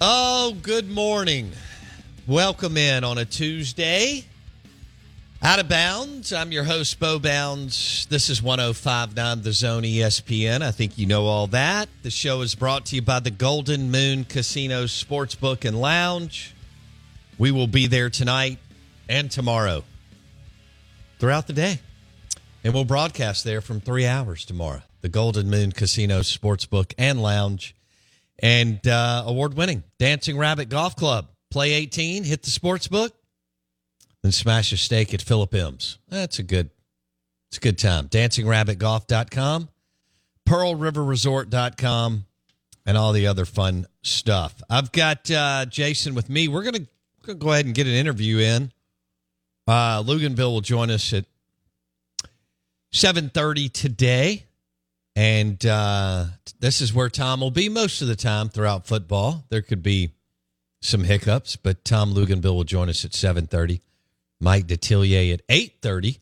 Oh, good morning. Welcome in on a Tuesday. Out of bounds. I'm your host, Bo Bounds. This is 1059 The Zone ESPN. I think you know all that. The show is brought to you by the Golden Moon Casino Sportsbook and Lounge. We will be there tonight and tomorrow throughout the day. And we'll broadcast there from three hours tomorrow. The Golden Moon Casino Sportsbook and Lounge and uh, award winning Dancing Rabbit Golf Club. Play 18, hit the sports book, then smash a steak at Philip M's. That's a good, it's a good time. DancingRabbitGolf.com, PearlRiverResort.com, and all the other fun stuff. I've got uh, Jason with me. We're gonna, go ahead and get an interview in. Uh, Luginbill will join us at 7:30 today. And uh, this is where Tom will be most of the time throughout football. There could be some hiccups, but Tom Luginbill will join us at 7.30. Mike Detillier at 8.30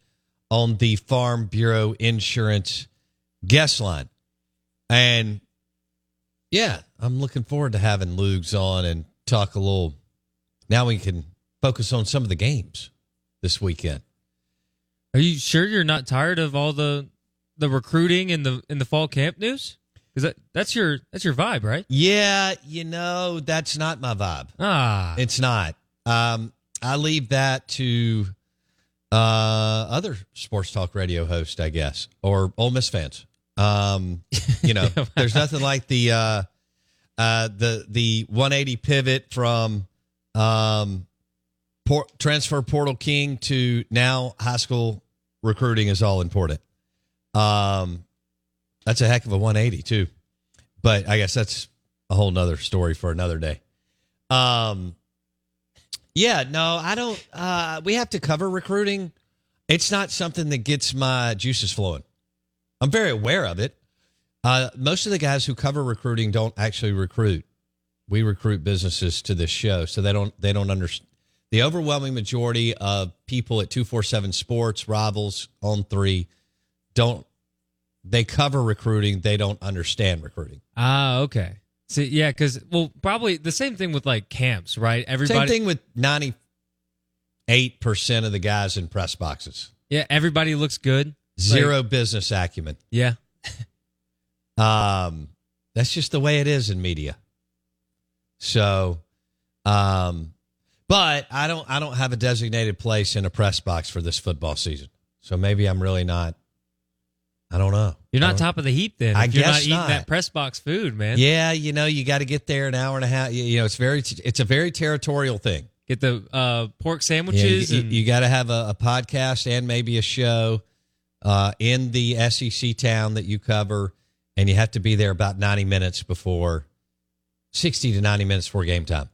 on the Farm Bureau Insurance guest line. And, yeah, I'm looking forward to having Lugs on and talk a little. Now we can focus on some of the games this weekend. Are you sure you're not tired of all the the recruiting in the in the fall camp news? Is that, that's your that's your vibe, right? Yeah, you know, that's not my vibe. Ah, It's not. Um, I leave that to uh, other sports talk radio hosts, I guess, or Ole Miss fans. Um, you know, there's nothing like the uh, uh, the the 180 pivot from um, transfer portal king to now high school recruiting is all important. Um, that's a heck of a 180 too, but I guess that's a whole nother story for another day. Um, yeah, no, I don't. Uh, we have to cover recruiting. It's not something that gets my juices flowing. I'm very aware of it. Uh, most of the guys who cover recruiting don't actually recruit. We recruit businesses to this show, so they don't they don't understand. The overwhelming majority of people at two four seven Sports, Rivals, On Three, don't they cover recruiting? They don't understand recruiting. ah, okay. See, yeah, because well, probably the same thing with like camps, right? Everybody, Same thing with ninety eight percent of the guys in press boxes. yeah, everybody looks good. Zero Like, business acumen. yeah, Um, that's just the way it is in media. So, um, But I don't I don't have a designated place in a press box for this football season. So maybe I'm really not I don't know. You're not top of the heap then. I if you're not guess eating not. that press box food, man. Yeah, you know, you got to get there an hour and a half. You, you know, it's very it's a very territorial thing. Get the uh, pork Yeah, you, sandwiches. and, you got to have a, a podcast and maybe a show uh, in the SEC town that you cover, and you have to be there about 90 minutes before 60 to 90 minutes before game time.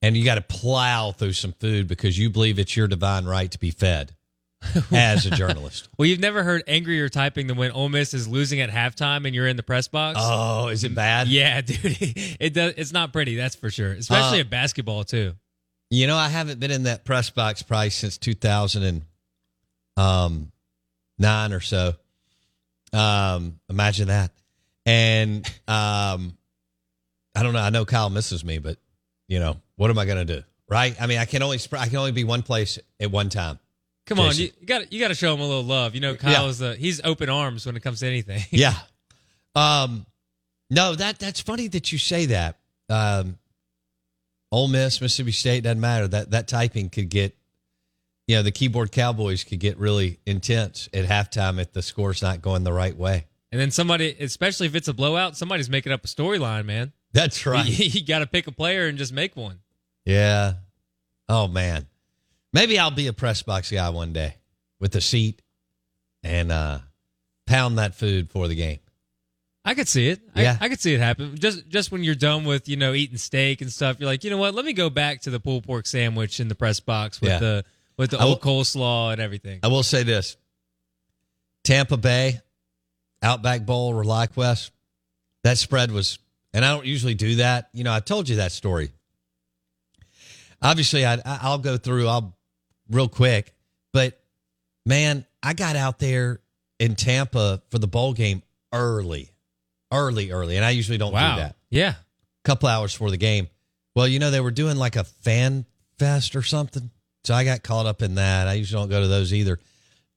And you got to plow through some food because you believe it's your divine right to be fed as a journalist. well, you've never heard angrier typing than when Ole Miss is losing at halftime and you're in the press box. Oh, is it bad? Yeah, dude, it does. It's not pretty, that's for sure. Especially Uh, at basketball too. You know, I haven't been in that press box probably since 2009 um, or so. Um, imagine that. And um, I don't know. I know Kyle misses me, but you know, what am I going to do? Right? I mean, I can only I can only be one place at one time. Come on, Jason. you got you got to show him a little love. You know, Kyle is uh, he's open arms when it comes to anything. Yeah. Um, no, that that's funny that you say that. Um, Ole Miss, Mississippi State doesn't matter. That that typing could get, you know, the keyboard cowboys could get really intense at halftime if the score's not going the right way. And then somebody, especially if it's a blowout, somebody's making up a storyline, man. That's right. You, you got to pick a player and just make one. yeah. Oh man, maybe I'll be a press box guy one day with a seat and uh, pound that food for the game. I could see it. Yeah. I, I could see it happen. Just just when you're done with you know eating steak and stuff, you're like, you know what? Let me go back to the pulled pork sandwich in the press box with Yeah. the with the old will- coleslaw and everything. I will say this: Tampa Bay, Outback Bowl, ReliQuest. That spread was, and I don't usually do that. You know, I told you that story. Obviously, I, I'll go through. I'll real quick, but man, I got out there in Tampa for the bowl game early, early, early, and I usually don't wow. do that. Yeah. A couple hours before the game. Well, you know, they were doing like a fan fest or something. So I got caught up in that. I usually don't go to those either.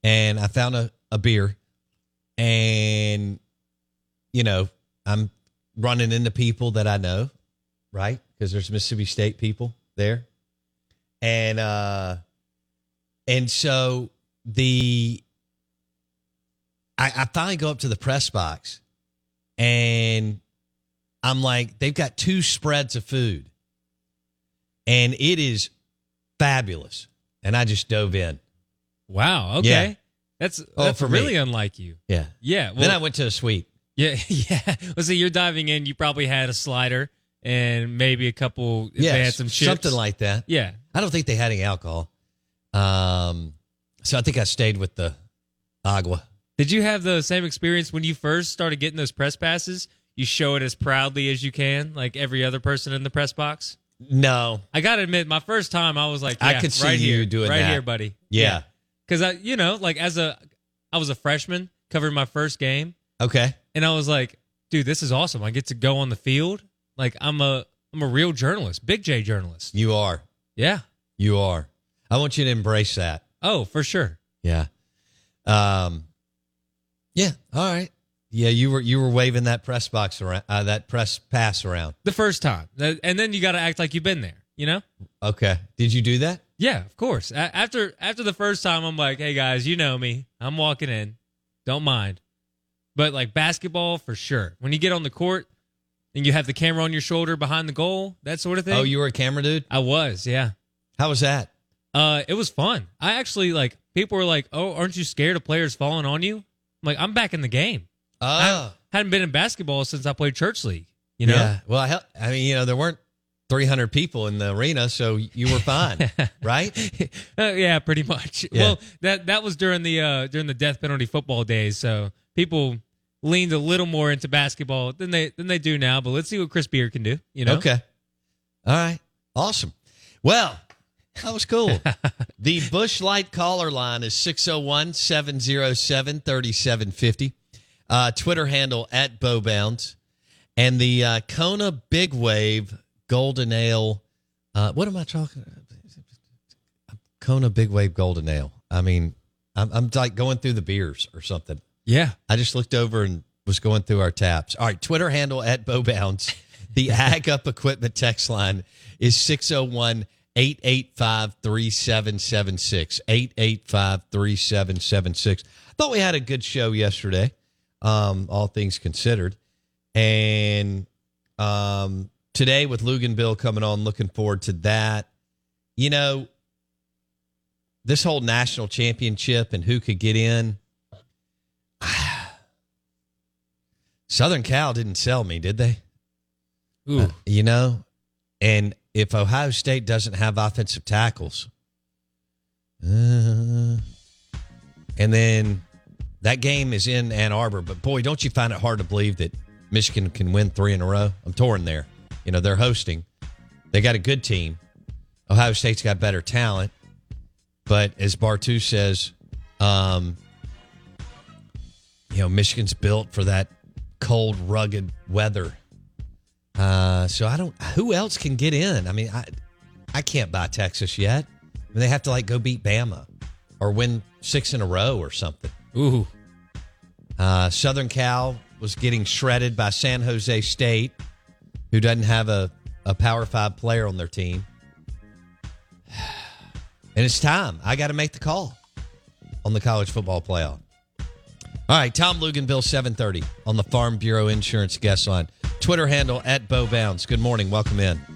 And I found a, a beer and, you know, I'm running into people that I know, right? Because there's Mississippi State people there. And, uh, and so the, I, I finally go up to the press box and I'm like, they've got two spreads of food, and it is fabulous. And I just dove in. Wow. Okay. Yeah. That's Oh, that's for me. really unlike you. Yeah. Yeah. Well, then I went to a suite. yeah. Yeah. Well, see, you're diving in. You probably had a slider and maybe a couple. Yeah, some chips. something like that. Yeah. I don't think they had any alcohol. Um, so I think I stayed with the agua. Did you have the same experience when you first started getting those press passes? You show it as proudly as you can, like every other person in the press box. No. I gotta admit, my first time, I was like, I could see right you here, doing right that. here, buddy. Yeah. because I, you know, like as a, I was a freshman covering my first game, Okay. and I was like, dude, this is awesome. I get to go on the field. Like I'm a, I'm a real journalist, big J journalist. You are. Yeah. You are. I want you to embrace that. Oh, for sure. Yeah. Um. Yeah. All right. Yeah, you were you were waving that press box around, uh, that press pass around. The first time, and then you got to act like you've been there. You know. Okay. Did you do that? Yeah, of course. A- after after the first time, I'm like, hey guys, you know me. I'm walking in. Don't mind. But like basketball, for sure. When you get on the court and you have the camera on your shoulder behind the goal, that sort of thing. Oh, you were a camera dude. I was, yeah. How was that? Uh, it was fun. I actually like. People were like, "Oh, aren't you scared of players falling on you?" I'm like, "I'm back in the game. Oh, I hadn't been in basketball since I played church league. You know, yeah. Well, I, I mean, you know, there weren't 300 people in the arena, so you were fine, right? Uh, yeah, pretty much. Yeah. Well, that that was during the uh, during the death penalty football days, so people leaned a little more into basketball than they than they do now. But let's see what Chris Beard can do. You know, Okay. All right. Awesome. Well, that was cool. the Busch Light caller line is 601 707 3750. Uh, Twitter handle at Bowbounds. And the uh, Kona Big Wave Golden Ale. Uh, what am I talking Kona Big Wave Golden Ale. I mean, I'm, I'm like going through the beers or something. Yeah, I just looked over and was going through our taps. All right, Twitter handle at Bowbounds. The Ag Up Equipment text line is 601 885 3776. 885 3776. Thought we had a good show yesterday, um, all things considered. And um, today with Luginbill coming on, looking forward to that. You know, this whole national championship and who could get in. Southern Cal didn't sell me, did they? Ooh. Uh, you know, and if Ohio State doesn't have offensive tackles, uh, and then that game is in Ann Arbor, but boy, don't you find it hard to believe that Michigan can win three in a row? I'm torn there. You know, they're hosting, they got a good team. Ohio State's got better talent, but as Bartu says, um, you know, Michigan's built for that cold, rugged weather. Uh, so I don't. Who else can get in? I mean, I I can't buy Texas yet. I mean, they have to like go beat Bama or win six in a row or something. Ooh. Uh, Southern Cal was getting shredded by San Jose State, who doesn't have a, a Power Five player on their team. And it's time. I got to make the call on the college football playoff. All right, Tom Luginbill, 730 on the Farm Bureau Insurance guest line. Twitter handle at Bo Bounds. Good morning. Welcome in.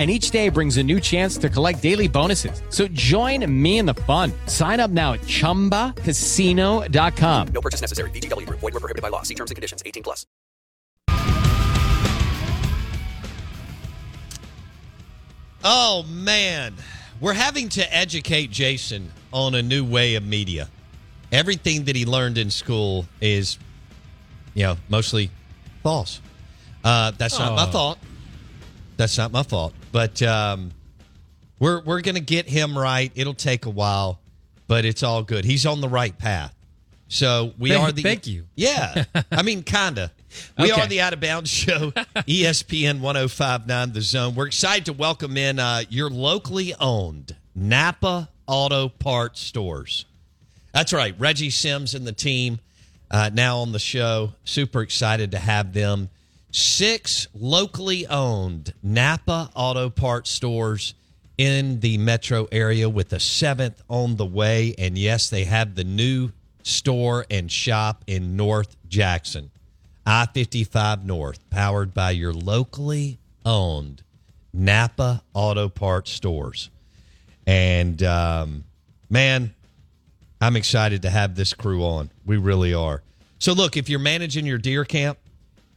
And each day brings a new chance to collect daily bonuses. So join me in the fun. Sign up now at chumbacasino.com. No purchase necessary. VGW Group. Void were prohibited by law. See terms and conditions. 18 plus. Oh, man. We're having to educate Jason on a new way of media. Everything that he learned in school is, you know, mostly false. Uh, that's not my Oh. fault. That's not my fault. But um, we're we're gonna get him right. It'll take a while, but it's all good. He's on the right path. So we Thank- are the thank you. Yeah, I mean, kinda. We Okay. are the Out of Bounds Show, ESPN 1059 The Zone. We're excited to welcome in uh, your locally owned Napa Auto Parts stores. That's right. Reggie Sims and the team uh, now on the show. Super excited to have them. Six locally owned Napa Auto Parts stores in the metro area with a seventh on the way. And yes, they have the new store and shop in North Jackson. I 55 North, powered by your locally owned Napa Auto Parts stores. And um, man, I'm excited to have this crew on. We really are. So, look, if you're managing your deer camp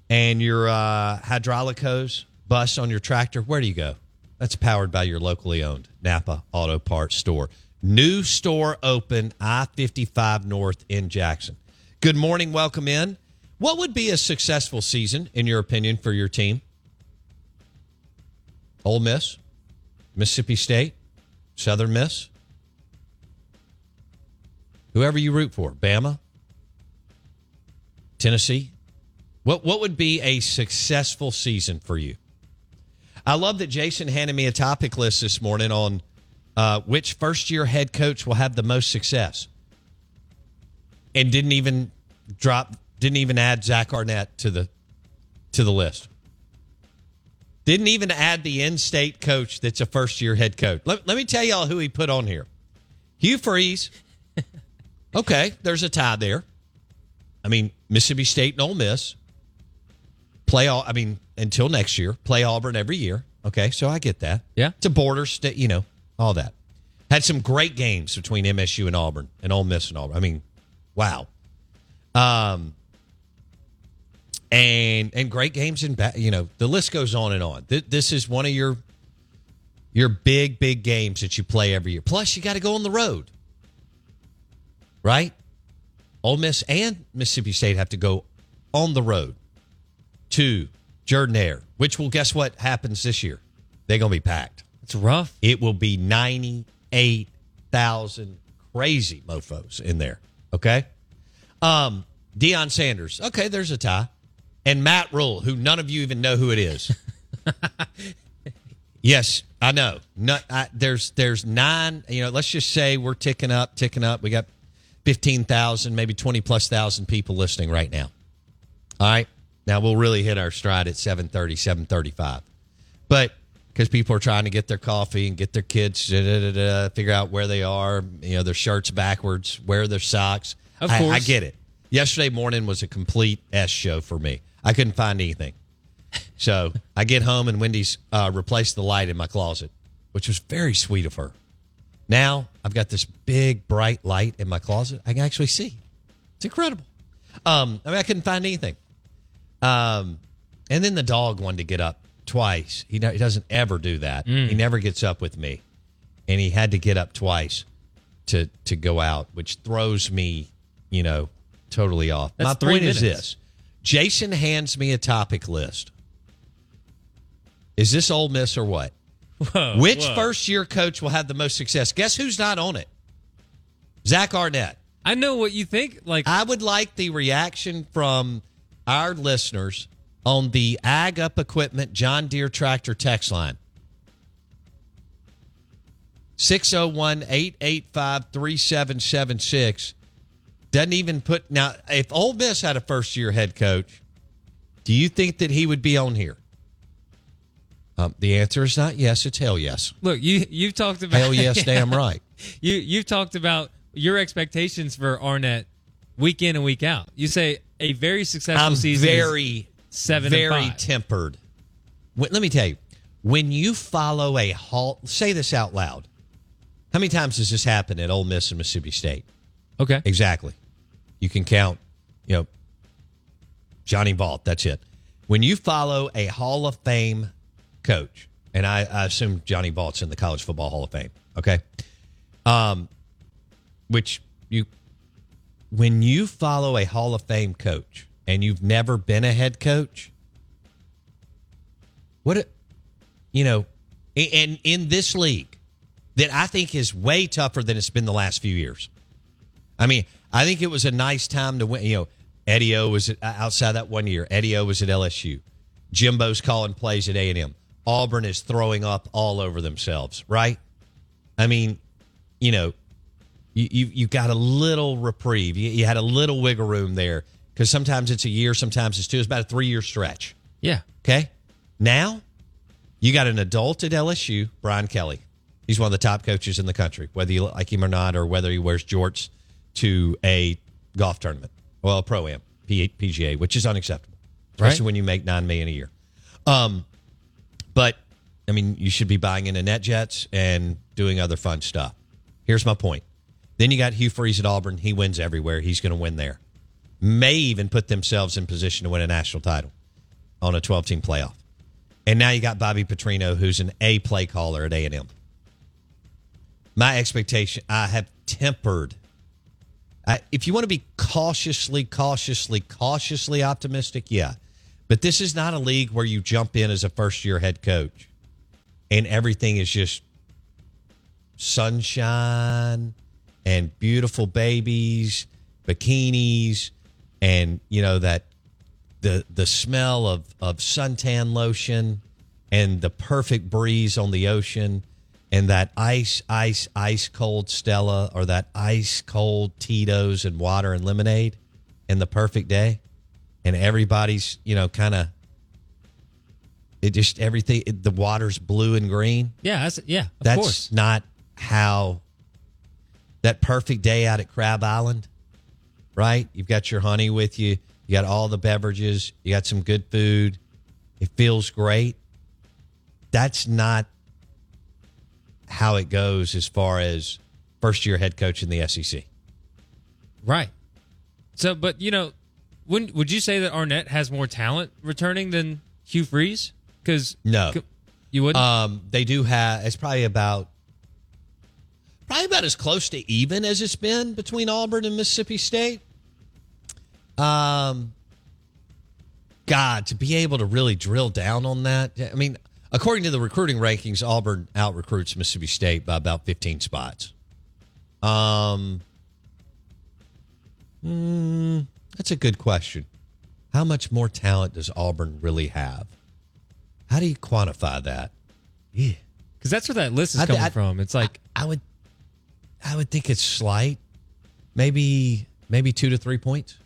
and your uh, hydraulic hose bus on your tractor, where do you go? That's powered by your locally owned Napa Auto Parts store. New store open, I 55 North in Jackson. Good morning. Welcome in. What would be a successful season, in your opinion, for your team? Ole Miss, Mississippi State, Southern Miss, whoever you root for, Bama, Tennessee. What what would be a successful season for you? I love that Jason handed me a topic list this morning on uh, which first year head coach will have the most success, and didn't even drop, didn't even add Zach Arnett to the to the list. Didn't even add the in-state coach that's a first year head coach. Let, let me tell y'all who he put on here: Hugh Freeze. Okay, there's a tie there. I mean, Mississippi State and Ole Miss play all. I mean, until next year, play Auburn every year. Okay, so I get that. Yeah. it's a border state. You know, all that. Had some great games between MSU and Auburn and Ole Miss and Auburn. I mean, wow. Um, and and great games in back. You know, the list goes on and on. Th- This is one of your your big big games that you play every year. Plus, you got to go on the road, right? Ole Miss and Mississippi State have to go on the road to Jordan-Hare, which will guess what happens this year? They're going to be packed. It's rough. It will be 98,000 crazy mofos in there. Okay. Um, Deion Sanders. Okay, there's a tie. And Matt Rhule, who none of you even know who it is. yes, I know. No, I, there's there's nine. You know, let's just say we're ticking up, ticking up. We got fifteen thousand, maybe twenty plus thousand people listening right now. All right. Now we'll really hit our stride at 730, 735. But because people are trying to get their coffee and get their kids, da, da, da, figure out where they are, you know, their shirts backwards, wear their socks. Of I, I get it. Yesterday morning was a complete S show for me. I couldn't find anything. So I get home and Wendy's uh, replaced the light in my closet, which was very sweet of her. Now I've got this big bright light in my closet. I can actually see. It's incredible. Um, I mean, I couldn't find anything. Um, and then the dog wanted to get up twice. He, he doesn't ever do that. He never gets up with me, and he had to get up twice to to go out, which throws me, you know, totally off. That's My point is this: Jason hands me a topic list. Is this Ole Miss or what? Whoa, Which whoa. first year coach will have the most success? Guess who's not on it? Zach Arnett. I know what you think. Like, I would like the reaction from our listeners on the Ag Up Equipment John Deere tractor text line. 601 885 3776. Doesn't even put. Now, if Ole Miss had a first year head coach, do you think that he would be on here? Um, the answer is not yes, it's hell yes. look, you you've talked about Hell yes, damn right. You you've talked about your expectations for Arnett week in and week out. You say a very successful I'm season. very, seven very tempered. When- let me tell you, when you follow a hall, say this out loud. How many times does this happen at Ole Miss and Mississippi State? okay. Exactly. You can count, you know, Johnny Vaught. That's it. When you follow a Hall of Fame coach, and I, I assume Johnny Vaught's in the College Football Hall of Fame. Okay. Um, which you, when you follow a Hall of Fame coach and you've never been a head coach, what, you know, and in this league that I think is way tougher than it's been the last few years. I mean, I think it was a nice time to win. You know, Eddie O was uh, outside that one year. Eddie O was at LSU. Jimbo's calling plays at A and M. Auburn is throwing up all over themselves, right? I mean, you know, you you, you got a little reprieve. You, you had a little wiggle room there because sometimes it's a year, sometimes it's two. It's about a three year stretch. Yeah. Okay. Now you got an adult at LSU, Brian Kelly. He's one of the top coaches in the country, whether you like him or not, or whether he wears jorts to a golf tournament, well, a pro am, PGA, which is unacceptable, especially Right. when you make nine million a year. Um, but I mean, you should be buying into net jets and doing other fun stuff. Here's my point. Then you got Hugh Freeze at Auburn. He wins everywhere. He's going to win there. May even put themselves in position to win a national title on a 12 team playoff. And now you got Bobby Petrino, who's an A play caller at A&M. My expectation, I have tempered. I, if you want to be cautiously, cautiously, cautiously optimistic, yeah. But this is not a league where you jump in as a first year head coach and everything is just sunshine and beautiful babies, bikinis, and you know that the the smell of of suntan lotion and the perfect breeze on the ocean and that ice ice ice cold Stella or that ice cold Tito's and water and lemonade and the perfect day and everybody's you know kind of it just everything it, the water's blue and green Yeah, that's yeah, of that's course. not how that perfect day out at Crab Island, right? You've got your honey with you, you got all the beverages, you got some good food. It feels great. That's not how it goes as far as first year head coach in the SEC. Right. So, but you know, wouldn't would you say that Arnett has more talent returning than Hugh Freeze? Because No. you wouldn't. Um, they do have. It's probably about probably about as close to even as it's been between Auburn and Mississippi State. Um, God, to be able to really drill down on that. I mean, according to the recruiting rankings, Auburn out recruits Mississippi State by about fifteen spots. Um, mm, that's a good question. How much more talent does Auburn really have? How do you quantify that? Yeah. Because that's where that list is I- coming I- from. It's like I would I would think it's slight. Maybe maybe 2 to 3 points.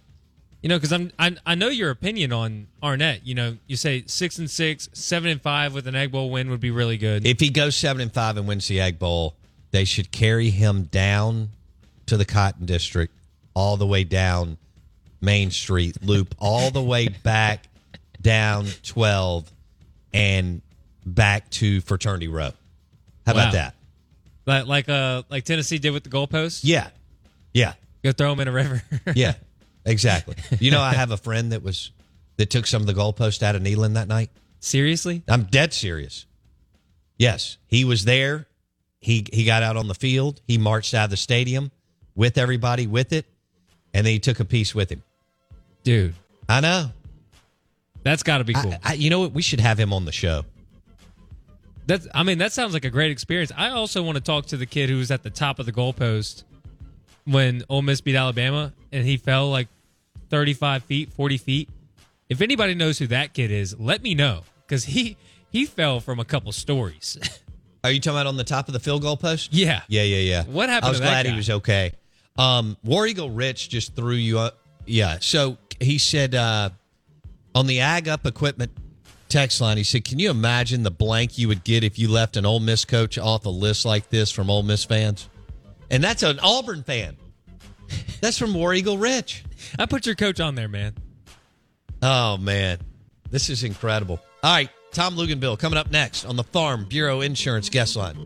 you know, because I'm I, I know your opinion on Arnett. You know, you say six and six, seven and five with an Egg Bowl win would be really good. If he goes 7 and 5 and wins the Egg Bowl, they should carry him down to the Cotton District all the way down Main Street, loop all the way back down 12 and back to Fraternity Row. How Wow. about that? Like like uh like Tennessee did with the goalposts. Yeah. Yeah. Go throw them in a river. Yeah, exactly. You know, I have a friend that was that took some of the goalposts out of Neyland that night. Seriously? I'm dead serious. Yes, he was there. He he got out on the field. He marched out of the stadium with everybody with it, and then he took a piece with him. Dude, I know. that's got to be cool. I, I, you know what? We should have him on the show. That's I mean that sounds like a great experience. I also want to talk to the kid who was at the top of the goalpost when Ole Miss beat Alabama and he fell like 35 feet, 40 feet. If anybody knows who that kid is, let me know because he he fell from a couple stories. Are you talking about on the top of the field goal post? yeah. Yeah, yeah, yeah. What happened I was glad guy? he was okay. Um, War Eagle Rich just threw you up. Yeah. So he said uh, on the Ag Up Equipment text line, he said, "Can you imagine the blank you would get if you left an Ole Miss coach off a list like this from Ole Miss fans?" And that's an Auburn fan. That's from War Eagle Rich. I put your coach on there, man. Oh man, this is incredible. All right, Tom Luginbill coming up next on the Farm Bureau Insurance guest line.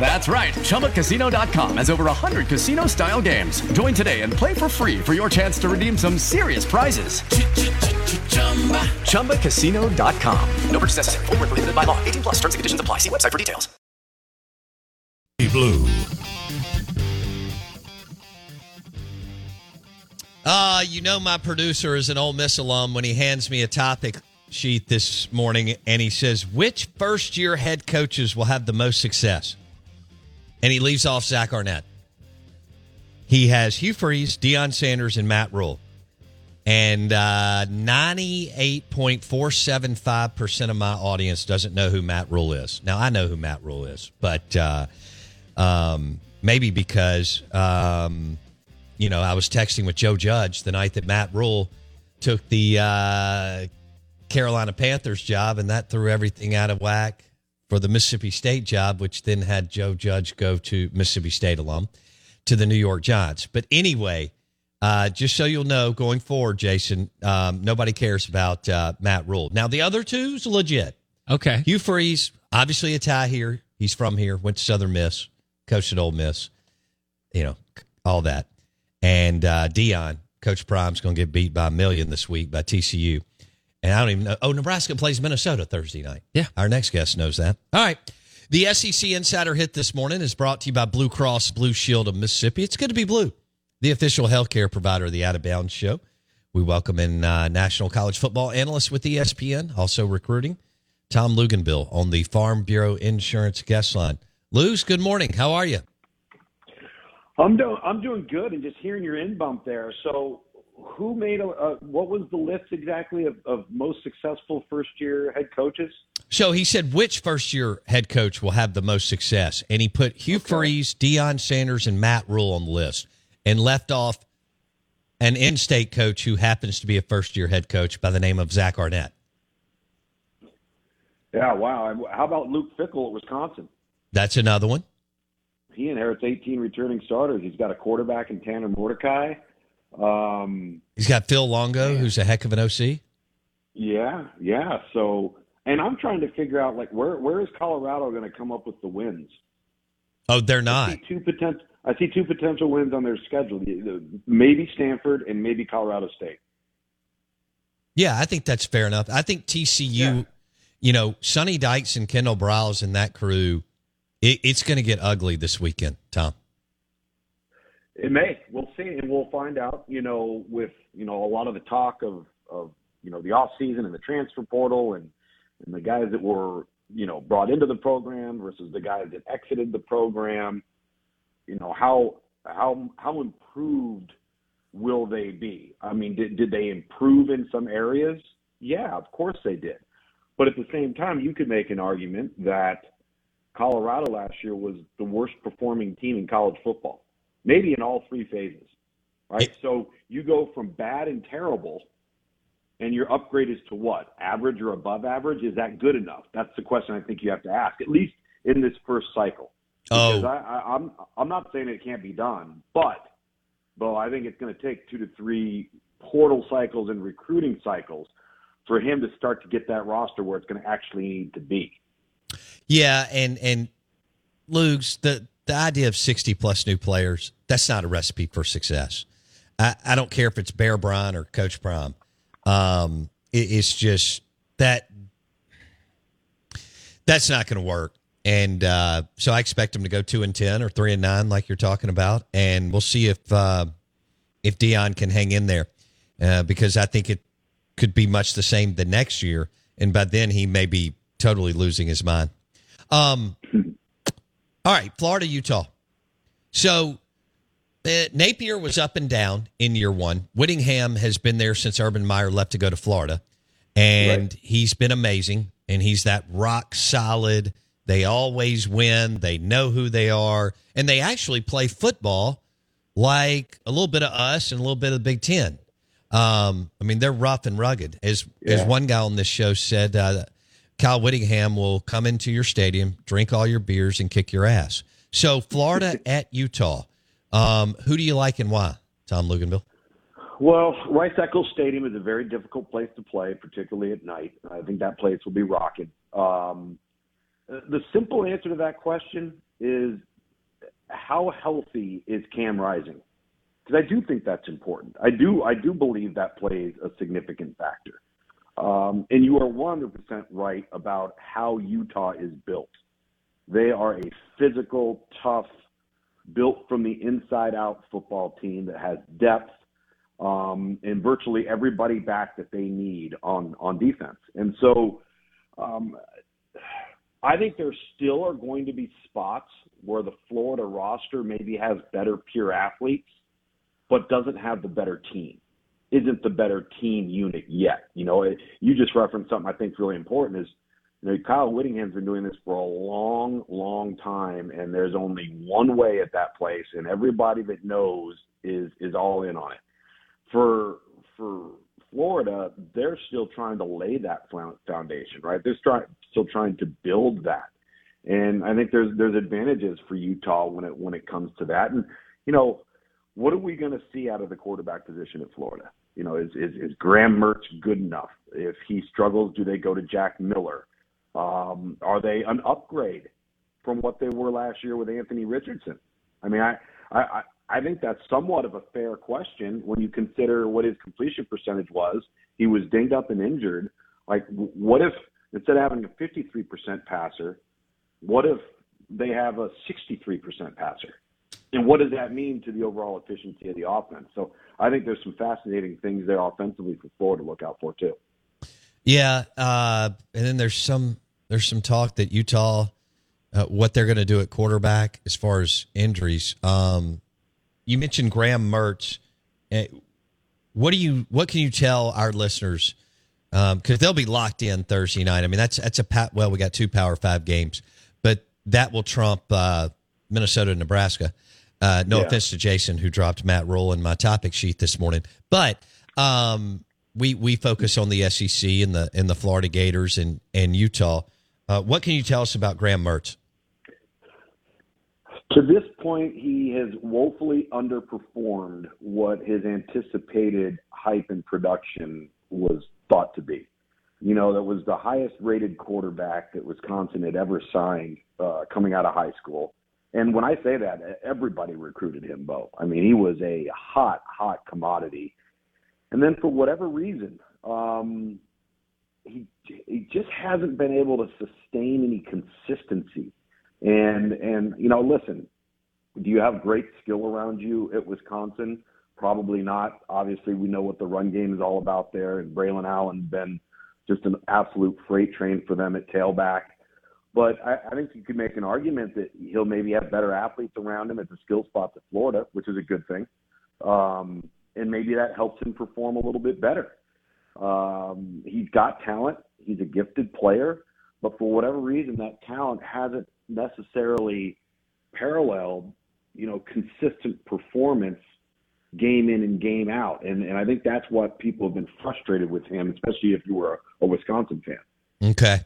That's right. ChumbaCasino.com has over 100 casino style games. Join today and play for free for your chance to redeem some serious prizes. ChumbaCasino.com. No purchase necessary. Void were prohibited by law. 18 plus terms and conditions apply. See website for details. Blue. Uh, you know my producer is an Ole Miss alum when he hands me a topic sheet this morning and he says, which first year head coaches will have the most success? And he leaves off Zach Arnett. He has Hugh Freeze, Deion Sanders, and Matt Rhule. And uh, 98.475% of my audience doesn't know who Matt Rhule is. Now, I know who Matt Rhule is, but uh, um, maybe because, um, you know, I was texting with Joe Judge the night that Matt Rhule took the uh, Carolina Panthers job, and that threw everything out of whack for the Mississippi State job, which then had Joe Judge go to Mississippi State alum to the New York Giants. But anyway, uh, just so you'll know, going forward, Jason, um, nobody cares about uh, Matt Rhule. Now, the other two's legit. Okay. Hugh Freeze, obviously a tie here. He's from here, went to Southern Miss, coached at Ole Miss, you know, all that. And uh, Deion, Coach Prime's going to get beat by a million this week by TCU. And I don't even know. Oh, Nebraska plays Minnesota Thursday night. Yeah. Our next guest knows that. All right. The SEC Insider Hit this morning is brought to you by Blue Cross Blue Shield of Mississippi. It's good to be blue, the official healthcare provider of the Out of Bounds Show. We welcome in uh, national college football analyst with ESPN, also recruiting, Tom Luginbill on the Farm Bureau Insurance guest line. Lugs, good morning. How are you? I'm doing I'm doing good, and just hearing your in bump there. So, who made a, a what was the list exactly of, of most successful first year head coaches? So he said, which first year head coach will have the most success? And he put Hugh Freeze, Deion Sanders, and Matt Rhule on the list and left off an in state coach who happens to be a first year head coach by the name of Zach Arnett. Yeah, wow. How about Luke Fickell at Wisconsin? That's another one. He inherits 18 returning starters. He's got a quarterback in Tanner Mordecai. Um, He's got Phil Longo, who's a heck of an OC. yeah, yeah. So, and I'm trying to figure out like where where is Colorado going to come up with the wins? Oh, they're I not. see two potential. I see two potential wins on their schedule. Maybe Stanford and maybe Colorado State. Yeah, I think that's fair enough. I think TCU, you know, Sonny Dykes and Kendal Briles and that crew, it, it's going to get ugly this weekend, Tom. It may. We'll see, and we'll find out. You know, with you know a lot of the talk of of you know the off season and the transfer portal and and the guys that were you know brought into the program versus the guys that exited the program. You know how how how improved will they be? I mean, did did they improve in some areas? Yeah, of course they did. But at the same time, you could make an argument that Colorado last year was the worst performing team in college football, maybe in all three phases. Right? So you go from bad and terrible, and your upgrade is to what? Average or above average? Is that good enough? That's the question I think you have to ask, at least in this first cycle. Because Oh. I, I, I'm I'm not saying it can't be done, but Bo, I think it's going to take two to three portal cycles and recruiting cycles for him to start to get that roster where it's going to actually need to be. Yeah, and and Lugs, the the idea of sixty plus new players, that's not a recipe for success. I, I don't care if it's Bear Bryant or Coach Prime. Um, it, it's just that that's not going to work. And uh, so I expect them to go two and ten or three and nine, like you're talking about, and we'll see if uh, if Deion can hang in there, uh, because I think it could be much the same the next year, and by then he may be totally losing his mind. Um, all right, Florida, Utah. So Napier was up and down in year one. Whittingham has been there since Urban Meyer left to go to Florida, and he's been amazing. And he's that rock solid. They always win. They know who they are, and they actually play football like a little bit of us and a little bit of the Big Ten. Um, I mean, they're rough and rugged. As as one guy on this show said, uh, Kyle Whittingham will come into your stadium, drink all your beers, and kick your ass. So, Florida at Utah. Um, who do you like and why? Tom Luginbill. Well, Rice Eccles Stadium is a very difficult place to play, particularly at night. I think that place will be rocking. Um, the simple answer to that question is how healthy is Cam Rising? Because I do think that's important. I do I do believe that plays a significant factor. Um, and you are 100% right about how Utah is built. They are a physical, tough, built from the inside out football team that has depth um, and virtually everybody back that they need on on defense. And so, um, I think there still are going to be spots where the Florida roster maybe has better pure athletes, but doesn't have the better team. Isn't the better team unit yet? You know, it, you just referenced something I think is really important. Is you know, Kyle Whittingham's been doing this for a long, long time, and there's only one way at that place, and everybody that knows is is all in on it. For for Florida, they're still trying to lay that foundation, right? They're trying, still trying to build that, and I think there's there's advantages for Utah when it when it comes to that. And you know, what are we going to see out of the quarterback position at Florida? You know, is, is is Graham Mertz good enough? If he struggles, do they go to Jack Miller? Um, are they an upgrade from what they were last year with Anthony Richardson? I mean, I I I think that's somewhat of a fair question when you consider what his completion percentage was. He was dinged up and injured. Like, what if instead of having a 53% passer, what if they have a 63% passer? And what does that mean to the overall efficiency of the offense? So I think there's some fascinating things there offensively for Florida to look out for too. Yeah, uh, and then there's some there's some talk that Utah, uh, what they're going to do at quarterback as far as injuries. Um, you mentioned Graham Mertz. Uh, what do you what can you tell our listeners? Because um, they'll be locked in Thursday night. I mean, that's that's a well, we got two Power Five games, but that will trump uh, Minnesota, and Nebraska. Uh, no yeah. offense to Jason, who dropped Matt Rhule in my topic sheet this morning, but um, we we focus on the SEC and the and the Florida Gators and and Utah. Uh, what can you tell us about Graham Mertz? To this point, he has woefully underperformed what his anticipated hype and production was thought to be. You know, that was the highest rated quarterback that Wisconsin had ever signed uh, coming out of high school. And when I say that, everybody recruited him, Bo. I mean, he was a hot, hot commodity. And then for whatever reason, um, he he just hasn't been able to sustain any consistency and and you know, listen, do you have great skill around you at Wisconsin? Probably not. Obviously, we know what the run game is all about there, and Braylon Allen been just an absolute freight train for them at tailback. But I, I think you could make an argument that he'll maybe have better athletes around him at the skill spots at Florida, which is a good thing. Um, and maybe that helps him perform a little bit better. Um, he's got talent. He's a gifted player, but for whatever reason, that talent hasn't necessarily paralleled, you know, consistent performance game in and game out. And and I think that's what people have been frustrated with him, especially if you were a, a Wisconsin fan. Okay.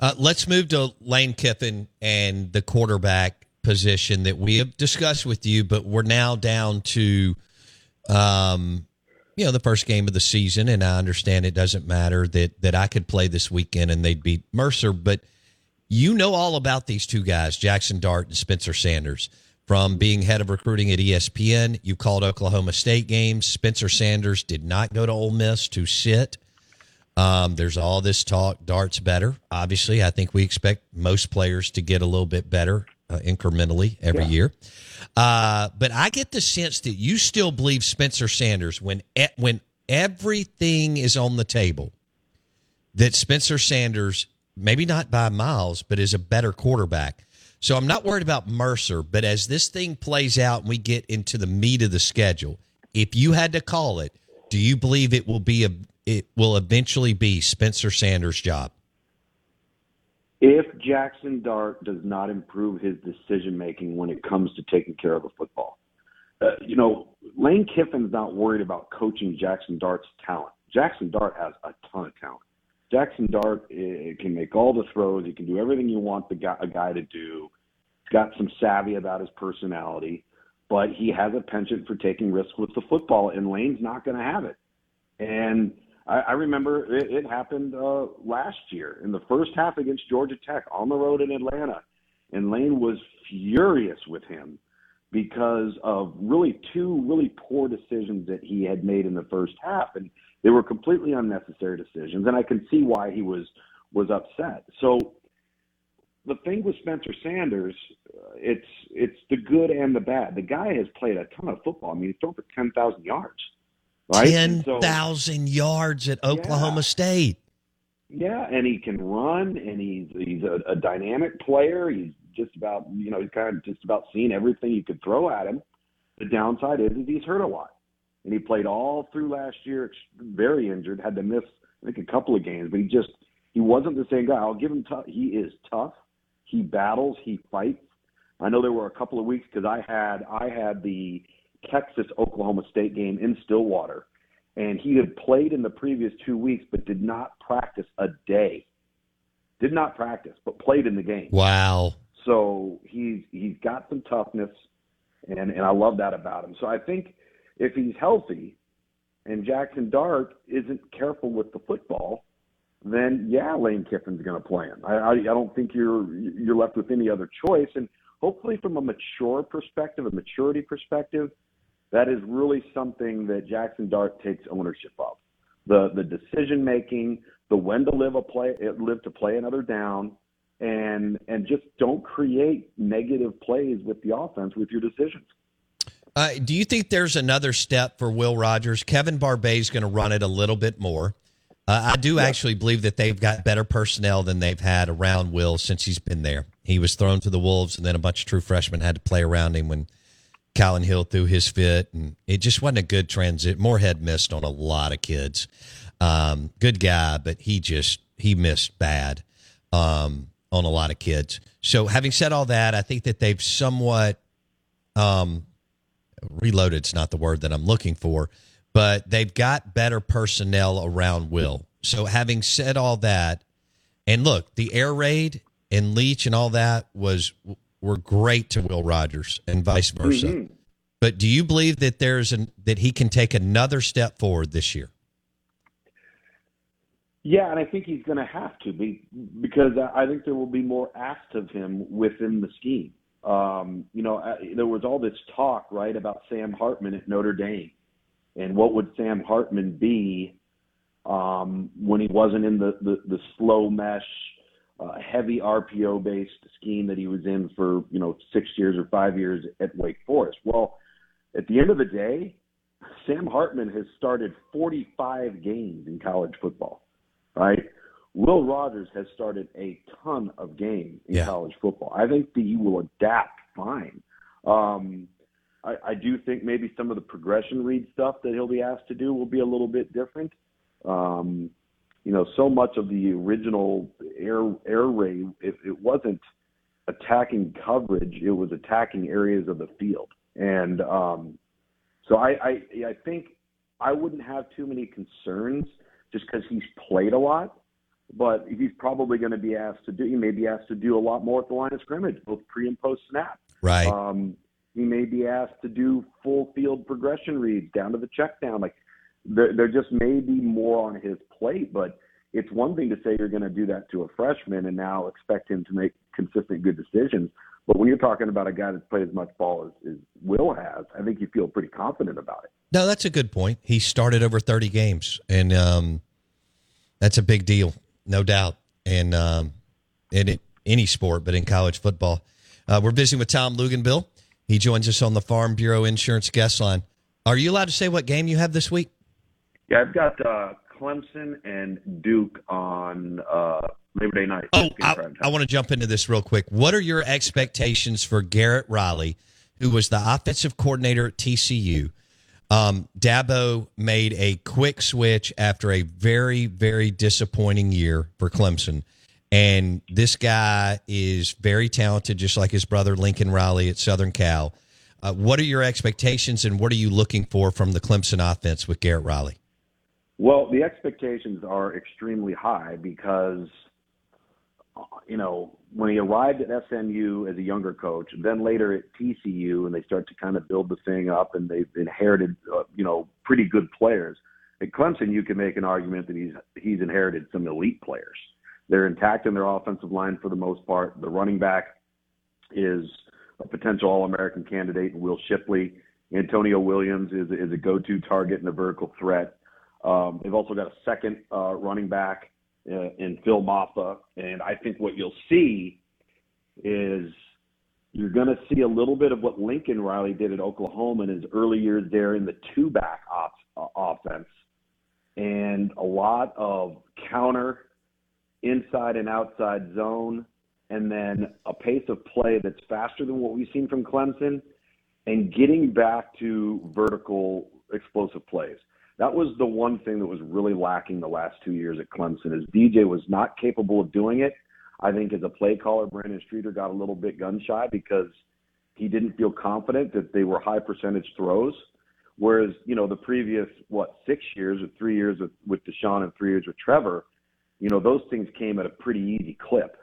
Uh, let's move to Lane Kiffin and the quarterback position that we have discussed with you, but we're now down to um, you know, the first game of the season, and I understand it doesn't matter that that I could play this weekend and they'd beat Mercer, but – you know all about these two guys, Jaxson Dart and Spencer Sanders, from being head of recruiting at ESPN. You called Oklahoma State games. Spencer Sanders did not go to Ole Miss to sit. Um, there's all this talk. Dart's better. Obviously, I think we expect most players to get a little bit better uh, incrementally every yeah. year. Uh, but I get the sense that you still believe Spencer Sanders when when everything is on the table. That Spencer Sanders maybe not by miles, but is a better quarterback. So I'm not worried about Mercer, but as this thing plays out and we get into the meat of the schedule, if you had to call it, do you believe it will be a it will eventually be Spencer Sanders' job? If Jaxson Dart does not improve his decision making when it comes to taking care of the football, uh, you know, Lane Kiffin's not worried about coaching Jaxson Dart's talent. Jaxson Dart has a ton of talent. Jaxson Dart eh, can make all the throws. He can do everything you want the guy, a guy to do. He's got some savvy about his personality, but he has a penchant for taking risks with the football, and Lane's not going to have it. And I, I remember it, it happened uh, last year in the first half against Georgia Tech on the road in Atlanta, and Lane was furious with him because of really two really poor decisions that he had made in the first half. And they were completely unnecessary decisions, and I can see why he was was upset. So the thing with Spencer Sanders, it's it's the good and the bad. The guy has played a ton of football. I mean, he's thrown for ten thousand yards. Right? Ten thousand so, yards at Oklahoma yeah. State. Yeah, and he can run, and he's he's a, a dynamic player. He's just about you know he's kind of just about seen everything you could throw at him. The downside is, is he's hurt a lot and he played all through last year, very injured, had to miss I think a couple of games, but he just he wasn't the same guy. I'll give him tough. He is tough. He battles. He fights. I know there were a couple of weeks because I had I had the Texas Oklahoma State game in Stillwater, and he had played in the previous two weeks, but did not practice a day. Did not practice, but played in the game. Wow. So he's he's got some toughness, and and I love that about him. So I think if he's healthy, and Jaxson Dart isn't careful with the football, then yeah, Lane Kiffin's going to play him. I, I I don't think you're you're left with any other choice. And hopefully, from a mature perspective, a maturity perspective, that is really something that Jaxson Dart takes ownership of. The the decision making, the when to live a play, live to play another down, and and just don't create negative plays with the offense with your decisions. Uh, do you think there's another step for Will Rogers? Kevin Barbay is going to run it a little bit more. Uh, I do yeah. actually believe that they've got better personnel than they've had around Will since he's been there. He was thrown to the Wolves, and then a bunch of true freshmen had to play around him when Kylin Hill threw his fit, and it just wasn't a good transit. Moorhead missed on a lot of kids. Um, good guy, but he just he missed bad um, on a lot of kids. So, having said all that, I think that they've somewhat um, reloaded. It's not the word that I'm looking for, but they've got better personnel around Will. So, having said all that, and look, the air raid and Leach and all that was were great to Will Rogers and vice versa. Mm-hmm. But do you believe that there's an that he can take another step forward this year? Yeah, and I think he's going to have to be because I think there will be more asked of him within the scheme. Um, you know, there was all this talk, right, about Sam Hartman at Notre Dame, and what would Sam Hartman be um, when he wasn't in the the, the slow mesh uh, heavy RPO based scheme that he was in for you know six years or five years at Wake Forest. Well, at the end of the day, Sam Hartman has started 45 games in college football, right? Will Rogers has started a ton of games in yeah. college football. I think that he will adapt fine. Um, I, I do think maybe some of the progression read stuff that he'll be asked to do will be a little bit different. Um, you know, so much of the original air air raid, it, it wasn't attacking coverage; it was attacking areas of the field. And um, so I, I, I think I wouldn't have too many concerns just because he's played a lot. But he's probably going to be asked to do. He may be asked to do a lot more at the line of scrimmage, both pre and post snap. Right. Um, he may be asked to do full field progression reads down to the check down. Like there, there just may be more on his plate. But it's one thing to say you're going to do that to a freshman and now expect him to make consistent good decisions. But when you're talking about a guy that's played as much ball as, as Will has, I think you feel pretty confident about it. No, that's a good point. He started over 30 games, and um, that's a big deal, no doubt. And um, in any sport, but in college football. Uh, we're visiting with Tom Luginbill. He joins us on the Farm Bureau Insurance guest line. Are you allowed to say what game you have this week? Yeah, I've got uh, Clemson and Duke on uh, Labor Day night. Oh, I, I want to jump into this real quick. What are your expectations for Garrett Riley, who was the offensive coordinator at TCU? Um, Dabo made a quick switch after a very, very disappointing year for Clemson. And this guy is very talented, just like his brother Lincoln Riley at Southern Cal. Uh, what are your expectations and what are you looking for from the Clemson offense with Garrett Riley? Well, the expectations are extremely high because, you know, when he arrived at SMU as a younger coach, and then later at TCU, and they start to kind of build the thing up, and they've inherited, uh, you know, pretty good players. At Clemson, you can make an argument that he's he's inherited some elite players. They're intact in their offensive line for the most part. The running back is a potential All-American candidate, Will Shipley. Antonio Williams is is a go-to target and a vertical threat. Um, they've also got a second uh, running back uh, in Phil Mafah, and I think what you'll see is you're going to see a little bit of what Lincoln Riley did at Oklahoma in his early years there in the two-back op- uh, offense, and a lot of counter, inside and outside zone, and then a pace of play that's faster than what we've seen from Clemson, and getting back to vertical explosive plays that was the one thing that was really lacking the last two years at Clemson is DJ was not capable of doing it. I think as a play caller, Brandon Streeter got a little bit gun shy because he didn't feel confident that they were high percentage throws. Whereas, you know, the previous what six years or three years with, with Deshaun and three years with Trevor, you know, those things came at a pretty easy clip.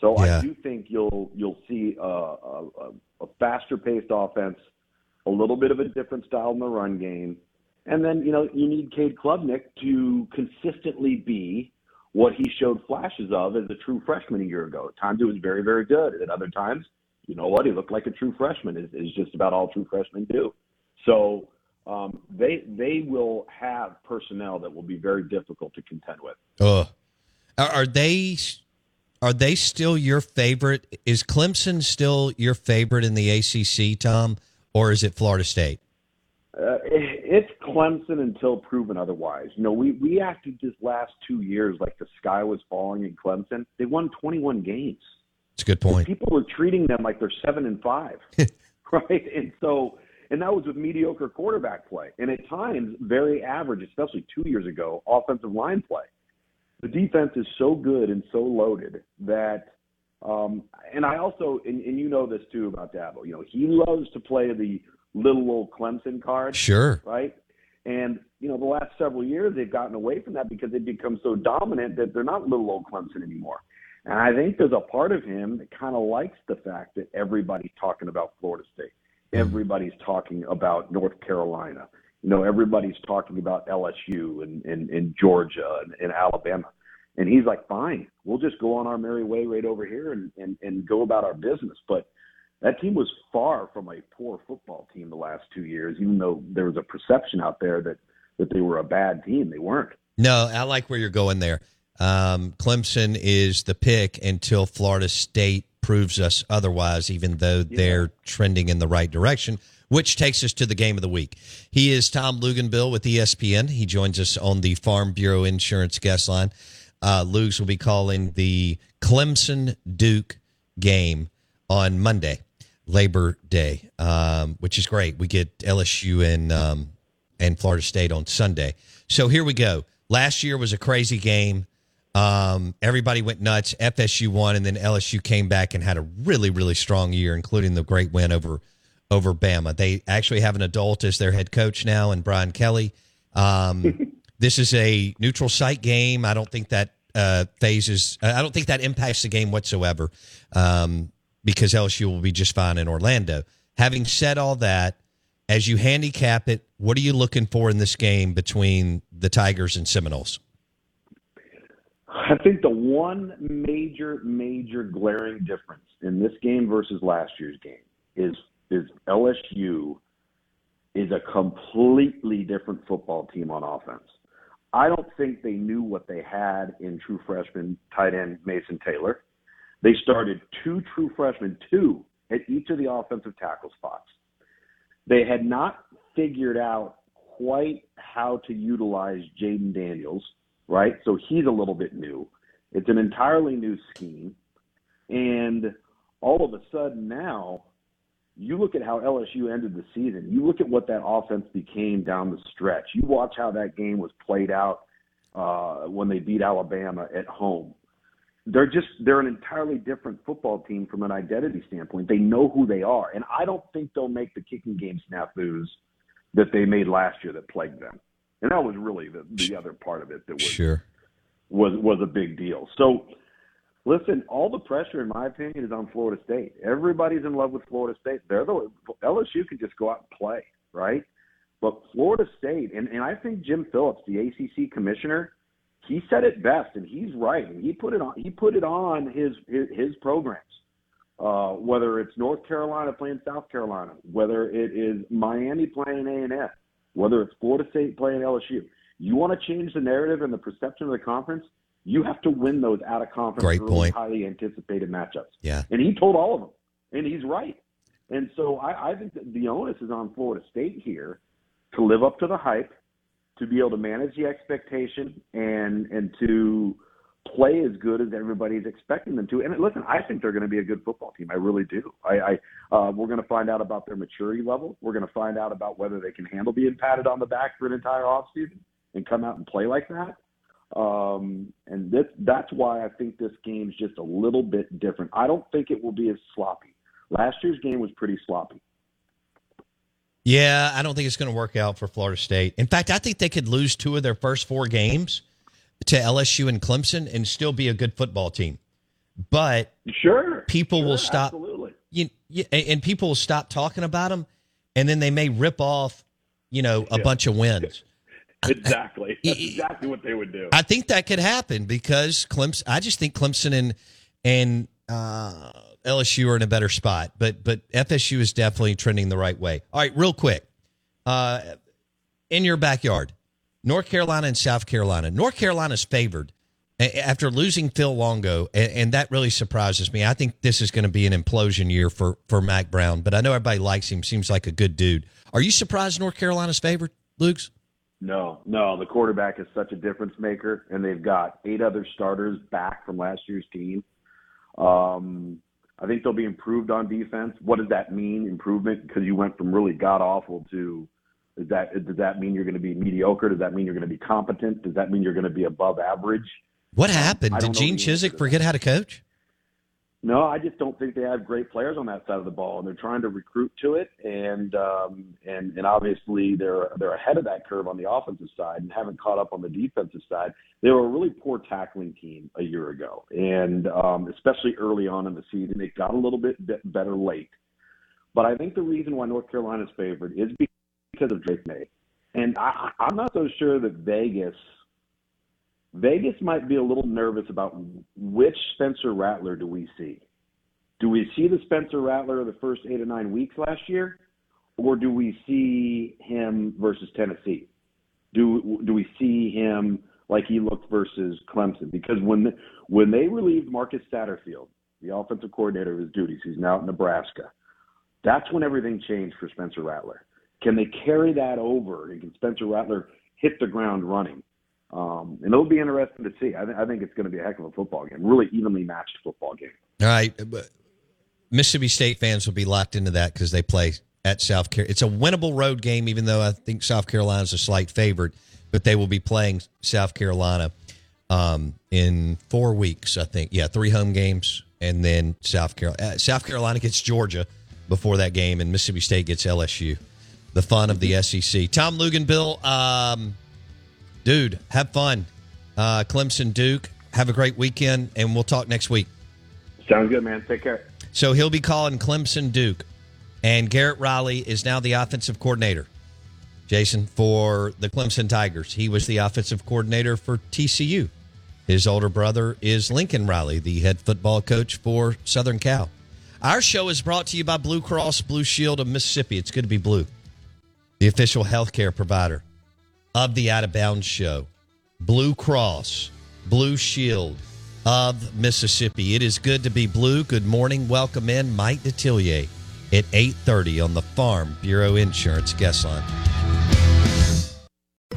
So Yeah. I do think you'll you'll see a, a, a- a faster paced offense, a little bit of a different style in the run game, and then you know you need Cade Klubnik to consistently be what he showed flashes of as a true freshman a year ago. At times it was very very good. At other times, you know what, he looked like a true freshman. Is is just about all true freshmen do. So um, they they will have personnel that will be very difficult to contend with. Ugh. Are, they are they still your favorite? Is Clemson still your favorite in the ACC, Tom, or is it Florida State? Uh, it- Clemson until proven otherwise. You know, we we acted this last two years like the sky was falling in Clemson. They won 21 games. It's a good point. People were treating them like they're seven and five, right? And so, and that was with mediocre quarterback play, and at times very average, especially two years ago, offensive line play. The defense is so good and so loaded that, um, and I also, and, and you know this too about Dabo. You know, he loves to play the little old Clemson card Sure. right? And you know, the last several years they've gotten away from that because they've become so dominant that they're not little old Clemson anymore. And I think there's a part of him that kind of likes the fact that everybody's talking about Florida State. Mm-hmm. Everybody's talking about North Carolina. You know, everybody's talking about LSU and, and, and Georgia and, and Alabama. And he's like, fine, we'll just go on our merry way right over here and, and, and go about our business. But that team was far from a poor football team the last two years, even though there was a perception out there that, that they were a bad team. They weren't. No, I like where you're going there. Um, Clemson is the pick until Florida State proves us otherwise, even though they're trending in the right direction, which takes us to the game of the week. He is Tom Luginbill with ESPN. He joins us on the Farm Bureau Insurance guest line. Uh, Lugs will be calling the Clemson Duke game on Monday, Labor Day, um, which is great. We get LSU and um, and Florida State on Sunday. So here we go. Last year was a crazy game. Um, everybody went nuts. FSU won, and then LSU came back and had a really, really strong year, including the great win over over Bama. They actually have an adult as their head coach now, and Brian Kelly. Um, this is a neutral site game. I don't think that uh, fazes. I don't think that impacts the game whatsoever, um, because LSU will be just fine in Orlando. Having said all that, as you handicap it, what are you looking for in this game between the Tigers and Seminoles? I think the one major, major glaring difference in this game versus last year's game is is LSU is a completely different football team on offense. I don't think they knew what they had in true freshman tight end Mason Taylor. They started two true freshmen, two at each of the offensive tackle spots. They had not figured out quite how to utilize Jayden Daniels, right? So he's a little bit new. It's an entirely new scheme. And all of a sudden now, you look at how LSU ended the season. You look at what that offense became down the stretch. You watch how that game was played out uh, when they beat Alabama at home. They're just they're an entirely different football team from an identity standpoint. They know who they are, and I don't think they'll make the kicking game snafus that they made last year that plagued them. And that was really the, the other part of it that was Sure. was was a big deal. So, listen, all the pressure, in my opinion, is on Florida State. Everybody's in love with Florida State. They're the LSU can just go out and play, right? But Florida State, and, and I think Jim Phillips, the ACC commissioner, he said it best, and he's right. And he put it on. He put it on his his, his programs. Uh, whether it's North Carolina playing South Carolina, whether it is Miami playing A and M, whether it's Florida State playing LSU, you want to change the narrative and the perception of the conference. You have to win those out of conference, Great early, point. highly anticipated matchups. Yeah. And he told all of them, and he's right. And so I, I think that the onus is on Florida State here to live up to the hype, to be able to manage the expectation, and and to play as good as everybody's expecting them to. And listen, I think they're going to be a good football team. I really do. I, I uh, we're going to find out about their maturity level. We're going to find out about whether they can handle being patted on the back for an entire offseason and come out and play like that. Um, and this, that's why I think this game's just a little bit different. I don't think it will be as sloppy. Last year's game was pretty sloppy. Yeah, I don't think it's going to work out for Florida State. In fact, I think they could lose two of their first four games to LSU and Clemson and still be a good football team. But sure, people sure, will stop. Absolutely. You, you, and people will stop talking about them, and then they may rip off, you know, a Yeah. bunch of wins. Exactly. That's exactly what they would do. I think that could happen because Clemson. I just think Clemson and and uh, LSU are in a better spot, but but FSU is definitely trending the right way. All right, real quick, uh, in your backyard, North Carolina and South Carolina. North Carolina's favored a- after losing Phil Longo, and, and that really surprises me. I think this is going to be an implosion year for for Mack Brown, but I know everybody likes him. Seems like a good dude. Are you surprised North Carolina's favored, Lugs? No, no. The quarterback is such a difference maker, and they've got eight other starters back from last year's team. Um, I think they'll be improved on defense. What does that mean, improvement? Because you went from really god awful to is that does that mean you're going to be mediocre? Does that mean you're going to be competent? Does that mean you're going to be above average? What happened? Did Gene Chizik forget how to coach? No, I just don't think they have great players on that side of the ball, and they're trying to recruit to it. And um, and and obviously they're they're ahead of that curve on the offensive side and haven't caught up on the defensive side. They were a really poor tackling team a year ago, and um, especially early on in the season, they got a little bit better late. But I think the reason why North Carolina's favored is because of Drake Maye, and I, I'm not so sure that Vegas Vegas might be a little nervous about which Spencer Rattler do we see. Do we see the Spencer Rattler of the first eight or nine weeks last year, or do we see him versus Tennessee? Do do we see him like he looked versus Clemson? Because when when they relieved Marcus Satterfield, the offensive coordinator of his duties, he's now at Nebraska. That's when everything changed for Spencer Rattler. Can they carry that over? And can Spencer Rattler hit the ground running? Um, and it'll be interesting to see. I, th- I think it's going to be a heck of a football game, really evenly matched football game. All right. but Mississippi State fans will be locked into that because they play at South Carolina. It's a winnable road game, even though I think South Carolina's a slight favorite, but they will be playing South Carolina um, in four weeks, I think. Yeah, three home games, and then South Carolina. Uh, South Carolina gets Georgia before that game, and Mississippi State gets LSU. The fun of the SEC. Tom Luginbill, um, dude, have fun. Uh, Clemson Duke, have a great weekend, and we'll talk next week. Sounds good, man. Take care. So he'll be calling Clemson Duke. And Garrett Riley is now the offensive coordinator, Jason, for the Clemson Tigers. He was the offensive coordinator for TCU. His older brother is Lincoln Riley, the head football coach for Southern Cal. Our show is brought to you by Blue Cross Blue Shield of Mississippi. It's good to be blue, the official healthcare provider of the Out of Bounds show. Blue Cross Blue Shield of Mississippi. It is good to be blue. Good morning. Welcome in Mike Detillier at 8:30 on the Farm Bureau Insurance guest line.